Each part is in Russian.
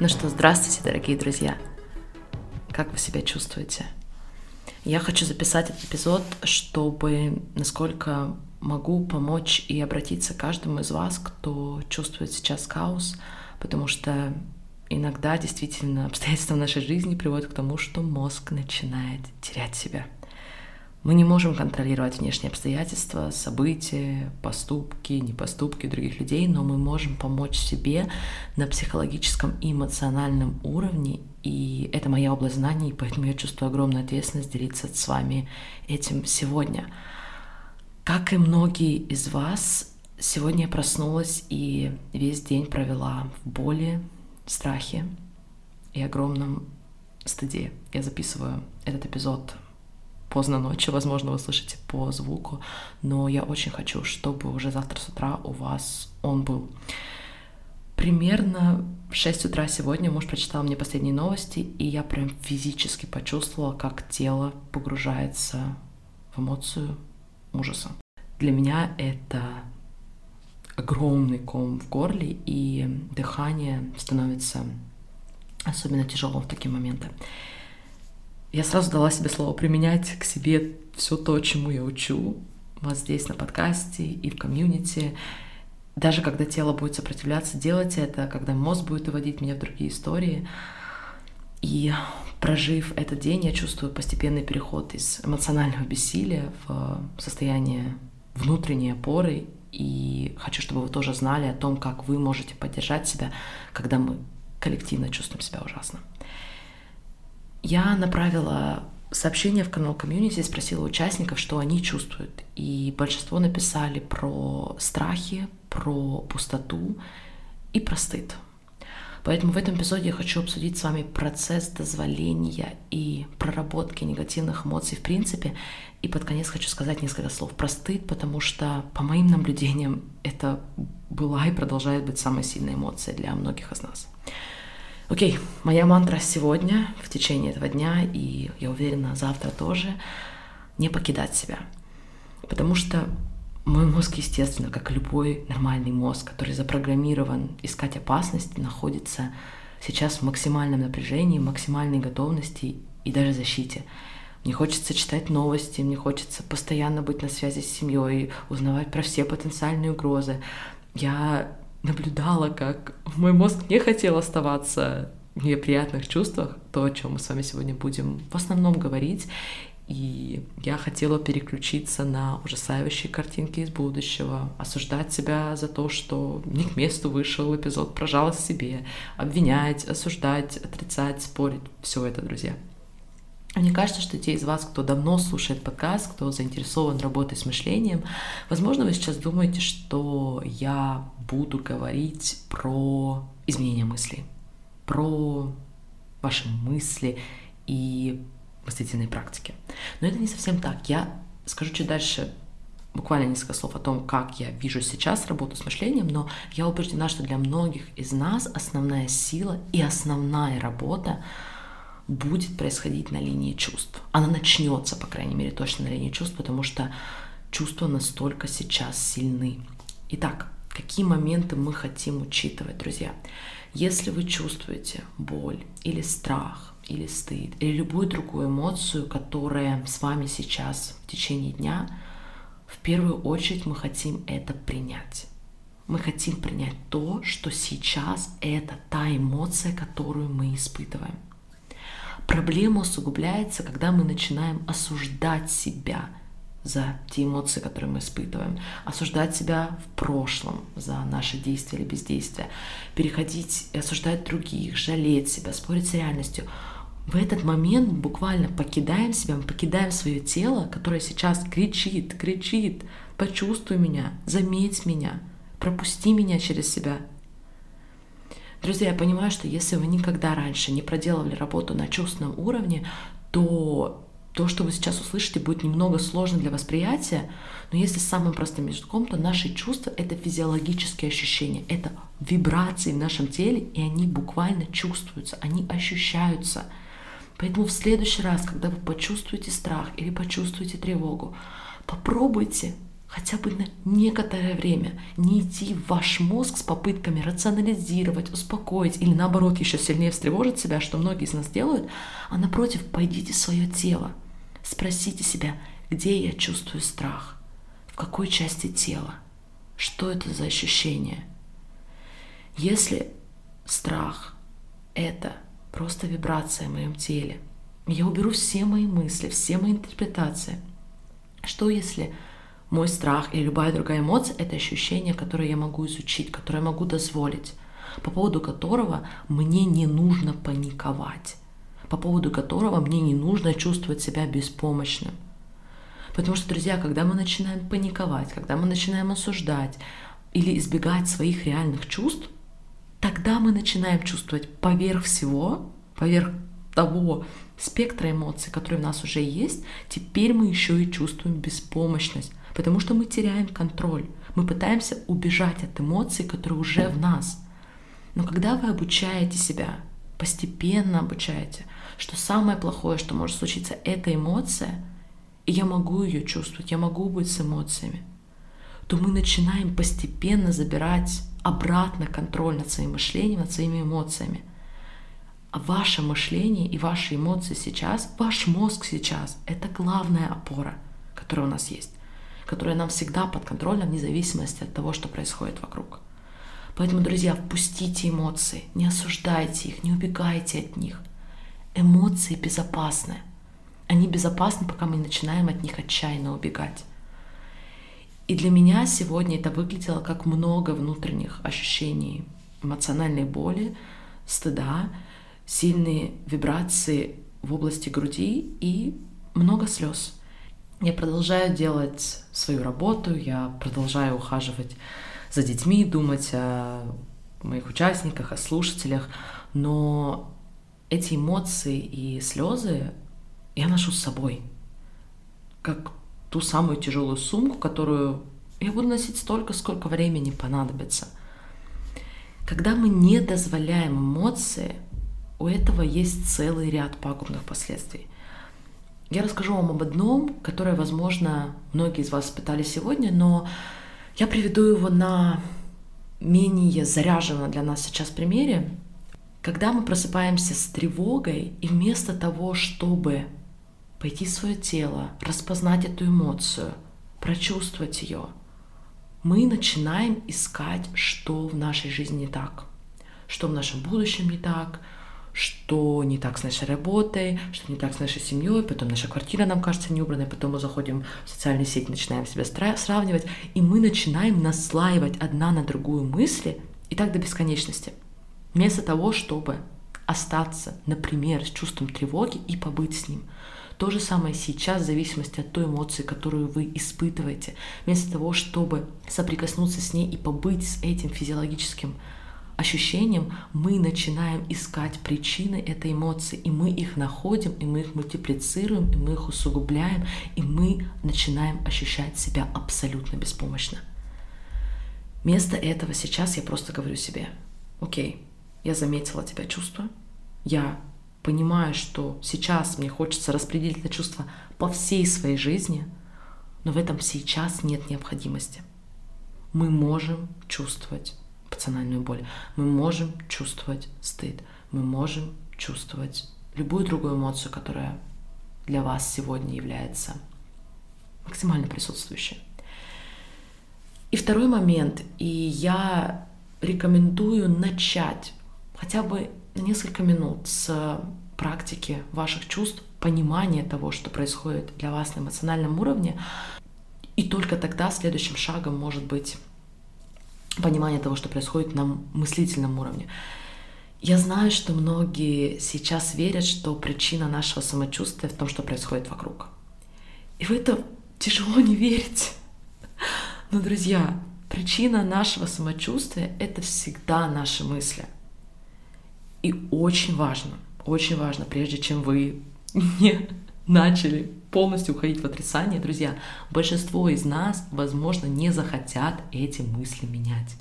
Ну что, здравствуйте, дорогие друзья. Как вы себя чувствуете? Я хочу записать этот эпизод, чтобы, насколько могу, помочь и обратиться к каждому из вас, кто чувствует сейчас хаос, потому что иногда действительно обстоятельства в нашей жизни приводят к тому, что мозг начинает терять себя – мы не можем контролировать внешние обстоятельства, события, поступки, непоступки других людей, но мы можем помочь себе на психологическом и эмоциональном уровне. И это моя область знаний, поэтому я чувствую огромную ответственность делиться с вами этим сегодня. Как и многие из вас, сегодня я проснулась и весь день провела в боли, страхе и огромном стыде. Я записываю этот эпизод поздно ночью, возможно, вы слышите по звуку, но я очень хочу, чтобы уже завтра с утра у вас он был. Примерно в 6 утра сегодня муж прочитал мне последние новости, и я прям физически почувствовала, как тело погружается в эмоцию ужаса. Для меня это огромный ком в горле, и дыхание становится особенно тяжелым в такие моменты я сразу дала себе слово применять к себе все то, чему я учу вас здесь на подкасте и в комьюнити. Даже когда тело будет сопротивляться, делать это, когда мозг будет уводить меня в другие истории. И прожив этот день, я чувствую постепенный переход из эмоционального бессилия в состояние внутренней опоры. И хочу, чтобы вы тоже знали о том, как вы можете поддержать себя, когда мы коллективно чувствуем себя ужасно. Я направила сообщение в канал комьюнити спросила участников, что они чувствуют. И большинство написали про страхи, про пустоту и про стыд. Поэтому в этом эпизоде я хочу обсудить с вами процесс дозволения и проработки негативных эмоций в принципе. И под конец хочу сказать несколько слов про стыд, потому что, по моим наблюдениям, это была и продолжает быть самой сильной эмоцией для многих из нас. Окей, моя мантра сегодня, в течение этого дня, и я уверена, завтра тоже, не покидать себя. Потому что мой мозг, естественно, как любой нормальный мозг, который запрограммирован искать опасность, находится сейчас в максимальном напряжении, максимальной готовности и даже защите. Мне хочется читать новости, мне хочется постоянно быть на связи с семьей, узнавать про все потенциальные угрозы. Я наблюдала, как мой мозг не хотел оставаться в неприятных чувствах, то, о чем мы с вами сегодня будем в основном говорить. И я хотела переключиться на ужасающие картинки из будущего, осуждать себя за то, что не к месту вышел эпизод про жалость себе, обвинять, осуждать, отрицать, спорить. Все это, друзья. Мне кажется, что те из вас, кто давно слушает подкаст, кто заинтересован работой с мышлением, возможно, вы сейчас думаете, что я буду говорить про изменение мыслей, про ваши мысли и мыслительные практики. Но это не совсем так. Я скажу чуть дальше буквально несколько слов о том, как я вижу сейчас работу с мышлением, но я убеждена, что для многих из нас основная сила и основная работа будет происходить на линии чувств. Она начнется, по крайней мере, точно на линии чувств, потому что чувства настолько сейчас сильны. Итак, какие моменты мы хотим учитывать, друзья? Если вы чувствуете боль или страх, или стыд, или любую другую эмоцию, которая с вами сейчас в течение дня, в первую очередь мы хотим это принять. Мы хотим принять то, что сейчас это та эмоция, которую мы испытываем. Проблема усугубляется, когда мы начинаем осуждать себя за те эмоции, которые мы испытываем, осуждать себя в прошлом за наши действия или бездействия, переходить и осуждать других, жалеть себя, спорить с реальностью. В этот момент буквально покидаем себя, мы покидаем свое тело, которое сейчас кричит, кричит, почувствуй меня, заметь меня, пропусти меня через себя, Друзья, я понимаю, что если вы никогда раньше не проделывали работу на чувственном уровне, то то, что вы сейчас услышите, будет немного сложно для восприятия, но если самым простым языком, то наши чувства — это физиологические ощущения, это вибрации в нашем теле, и они буквально чувствуются, они ощущаются. Поэтому в следующий раз, когда вы почувствуете страх или почувствуете тревогу, попробуйте хотя бы на некоторое время не идти в ваш мозг с попытками рационализировать, успокоить или наоборот еще сильнее встревожить себя, что многие из нас делают, а напротив, пойдите в свое тело, спросите себя, где я чувствую страх, в какой части тела, что это за ощущение. Если страх — это просто вибрация в моем теле, я уберу все мои мысли, все мои интерпретации. Что если мой страх или любая другая эмоция — это ощущение, которое я могу изучить, которое я могу дозволить, по поводу которого мне не нужно паниковать, по поводу которого мне не нужно чувствовать себя беспомощным. Потому что, друзья, когда мы начинаем паниковать, когда мы начинаем осуждать или избегать своих реальных чувств, тогда мы начинаем чувствовать поверх всего, поверх того спектра эмоций, которые у нас уже есть, теперь мы еще и чувствуем беспомощность, потому что мы теряем контроль. Мы пытаемся убежать от эмоций, которые уже в нас. Но когда вы обучаете себя, постепенно обучаете, что самое плохое, что может случиться, это эмоция, и я могу ее чувствовать, я могу быть с эмоциями, то мы начинаем постепенно забирать обратно контроль над своим мышлением, над своими эмоциями. А ваше мышление и ваши эмоции сейчас, ваш мозг сейчас — это главная опора, которая у нас есть которая нам всегда под контролем, вне зависимости от того, что происходит вокруг. Поэтому, друзья, впустите эмоции, не осуждайте их, не убегайте от них. Эмоции безопасны. Они безопасны, пока мы не начинаем от них отчаянно убегать. И для меня сегодня это выглядело как много внутренних ощущений эмоциональной боли, стыда, сильные вибрации в области груди и много слез. Я продолжаю делать свою работу, я продолжаю ухаживать за детьми, думать о моих участниках, о слушателях, но эти эмоции и слезы я ношу с собой, как ту самую тяжелую сумку, которую я буду носить столько, сколько времени понадобится. Когда мы не дозволяем эмоции, у этого есть целый ряд пагубных последствий – я расскажу вам об одном, которое, возможно, многие из вас испытали сегодня, но я приведу его на менее заряженном для нас сейчас примере. Когда мы просыпаемся с тревогой, и вместо того, чтобы пойти в свое тело, распознать эту эмоцию, прочувствовать ее, мы начинаем искать, что в нашей жизни не так, что в нашем будущем не так, что не так с нашей работой, что не так с нашей семьей, потом наша квартира нам кажется неубранной, потом мы заходим в социальные сети, начинаем себя сравнивать, и мы начинаем наслаивать одна на другую мысли, и так до бесконечности. Вместо того, чтобы остаться, например, с чувством тревоги и побыть с ним. То же самое сейчас, в зависимости от той эмоции, которую вы испытываете. Вместо того, чтобы соприкоснуться с ней и побыть с этим физиологическим ощущением мы начинаем искать причины этой эмоции, и мы их находим, и мы их мультиплицируем, и мы их усугубляем, и мы начинаем ощущать себя абсолютно беспомощно. Вместо этого сейчас я просто говорю себе, окей, я заметила тебя чувства, я понимаю, что сейчас мне хочется распределить это чувство по всей своей жизни, но в этом сейчас нет необходимости. Мы можем чувствовать эмоциональную боль. Мы можем чувствовать стыд, мы можем чувствовать любую другую эмоцию, которая для вас сегодня является максимально присутствующей. И второй момент, и я рекомендую начать хотя бы на несколько минут с практики ваших чувств, понимания того, что происходит для вас на эмоциональном уровне, и только тогда следующим шагом может быть понимание того, что происходит на мыслительном уровне. Я знаю, что многие сейчас верят, что причина нашего самочувствия в том, что происходит вокруг. И в это тяжело не верить. Но, друзья, причина нашего самочувствия — это всегда наши мысли. И очень важно, очень важно, прежде чем вы не начали полностью уходить в отрицание, друзья, большинство из нас, возможно, не захотят эти мысли менять.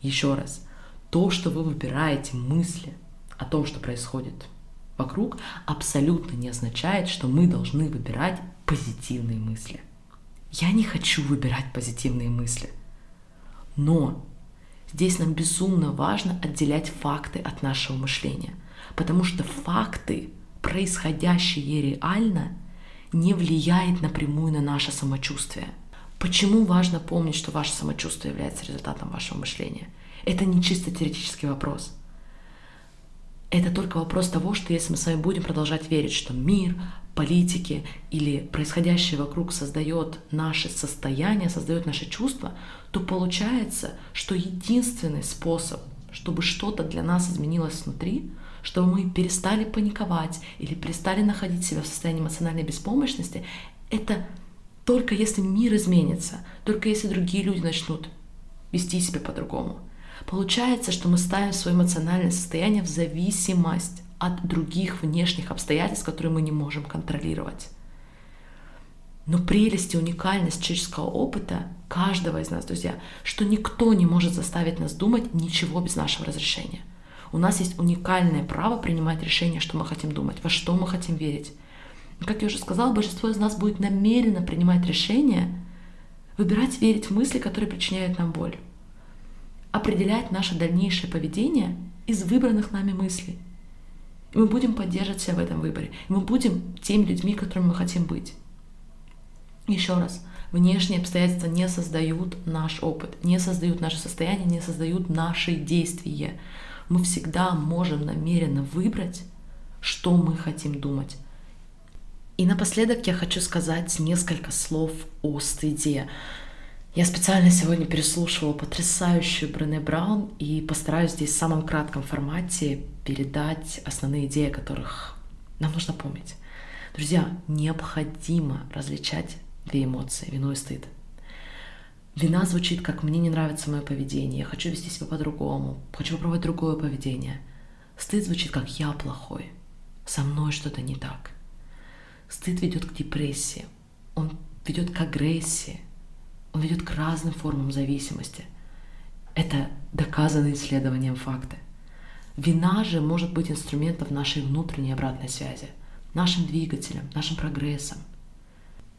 Еще раз, то, что вы выбираете мысли о том, что происходит вокруг, абсолютно не означает, что мы должны выбирать позитивные мысли. Я не хочу выбирать позитивные мысли. Но здесь нам безумно важно отделять факты от нашего мышления, потому что факты, происходящие реально, не влияет напрямую на наше самочувствие. Почему важно помнить, что ваше самочувствие является результатом вашего мышления? Это не чисто теоретический вопрос. Это только вопрос того, что если мы с вами будем продолжать верить, что мир, политики или происходящее вокруг создает наше состояние, создает наши чувства, то получается, что единственный способ, чтобы что-то для нас изменилось внутри, чтобы мы перестали паниковать или перестали находить себя в состоянии эмоциональной беспомощности, это только если мир изменится, только если другие люди начнут вести себя по-другому. Получается, что мы ставим свое эмоциональное состояние в зависимость от других внешних обстоятельств, которые мы не можем контролировать. Но прелесть и уникальность человеческого опыта каждого из нас, друзья, что никто не может заставить нас думать ничего без нашего разрешения. У нас есть уникальное право принимать решение, что мы хотим думать, во что мы хотим верить. Как я уже сказала, большинство из нас будет намеренно принимать решение, выбирать верить в мысли, которые причиняют нам боль определять наше дальнейшее поведение из выбранных нами мыслей. И мы будем поддерживать себя в этом выборе. И мы будем теми людьми, которыми мы хотим быть. Еще раз, внешние обстоятельства не создают наш опыт, не создают наше состояние, не создают наши действия. Мы всегда можем намеренно выбрать, что мы хотим думать. И напоследок я хочу сказать несколько слов о стыде. Я специально сегодня переслушивала потрясающую Брене Браун и постараюсь здесь в самом кратком формате передать основные идеи, о которых нам нужно помнить. Друзья, необходимо различать две эмоции – вину и стыд. Вина звучит как «мне не нравится мое поведение», «я хочу вести себя по-другому», «хочу попробовать другое поведение». Стыд звучит как «я плохой», «со мной что-то не так». Стыд ведет к депрессии, он ведет к агрессии, он ведет к разным формам зависимости. Это доказанные исследованием факты. Вина же может быть инструментом нашей внутренней обратной связи, нашим двигателем, нашим прогрессом.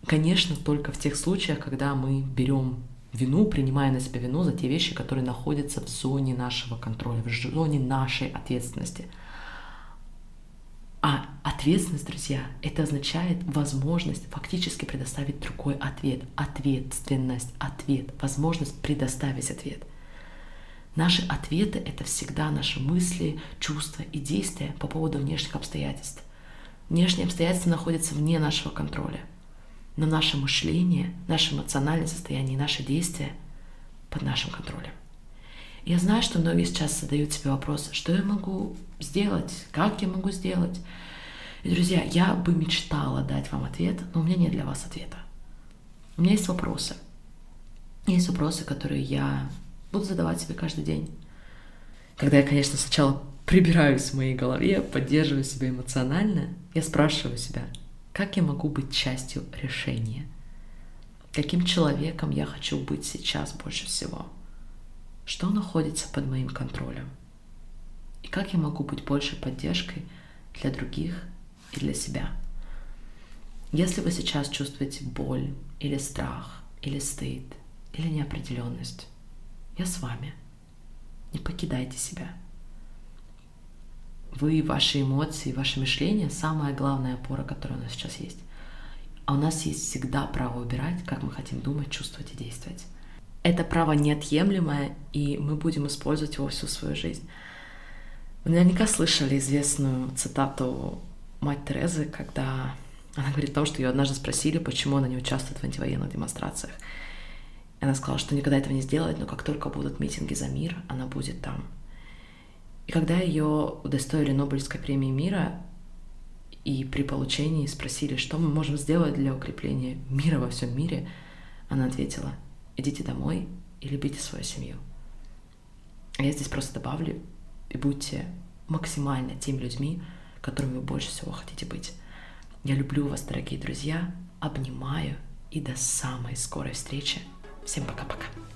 Конечно, только в тех случаях, когда мы берем вину, принимая на себя вину за те вещи, которые находятся в зоне нашего контроля, в зоне нашей ответственности – а ответственность, друзья, это означает возможность фактически предоставить другой ответ. Ответственность, ответ, возможность предоставить ответ. Наши ответы — это всегда наши мысли, чувства и действия по поводу внешних обстоятельств. Внешние обстоятельства находятся вне нашего контроля. Но наше мышление, наше эмоциональное состояние и наши действия под нашим контролем. Я знаю, что многие сейчас задают себе вопрос, что я могу сделать, как я могу сделать. И, друзья, я бы мечтала дать вам ответ, но у меня нет для вас ответа. У меня есть вопросы. Есть вопросы, которые я буду задавать себе каждый день. Когда я, конечно, сначала прибираюсь в моей голове, поддерживаю себя эмоционально, я спрашиваю себя, как я могу быть частью решения? Каким человеком я хочу быть сейчас больше всего? что находится под моим контролем и как я могу быть большей поддержкой для других и для себя. Если вы сейчас чувствуете боль или страх, или стыд, или неопределенность, я с вами. Не покидайте себя. Вы, ваши эмоции, ваше мышление – самая главная опора, которая у нас сейчас есть. А у нас есть всегда право выбирать, как мы хотим думать, чувствовать и действовать. Это право неотъемлемое, и мы будем использовать его всю свою жизнь. Вы наверняка слышали известную цитату мать Терезы, когда она говорит о том, что ее однажды спросили, почему она не участвует в антивоенных демонстрациях. И она сказала, что никогда этого не сделает, но как только будут митинги за мир, она будет там. И когда ее удостоили Нобелевской премии мира, и при получении спросили, что мы можем сделать для укрепления мира во всем мире, она ответила – идите домой и любите свою семью. А я здесь просто добавлю, и будьте максимально теми людьми, которыми вы больше всего хотите быть. Я люблю вас, дорогие друзья, обнимаю и до самой скорой встречи. Всем пока-пока.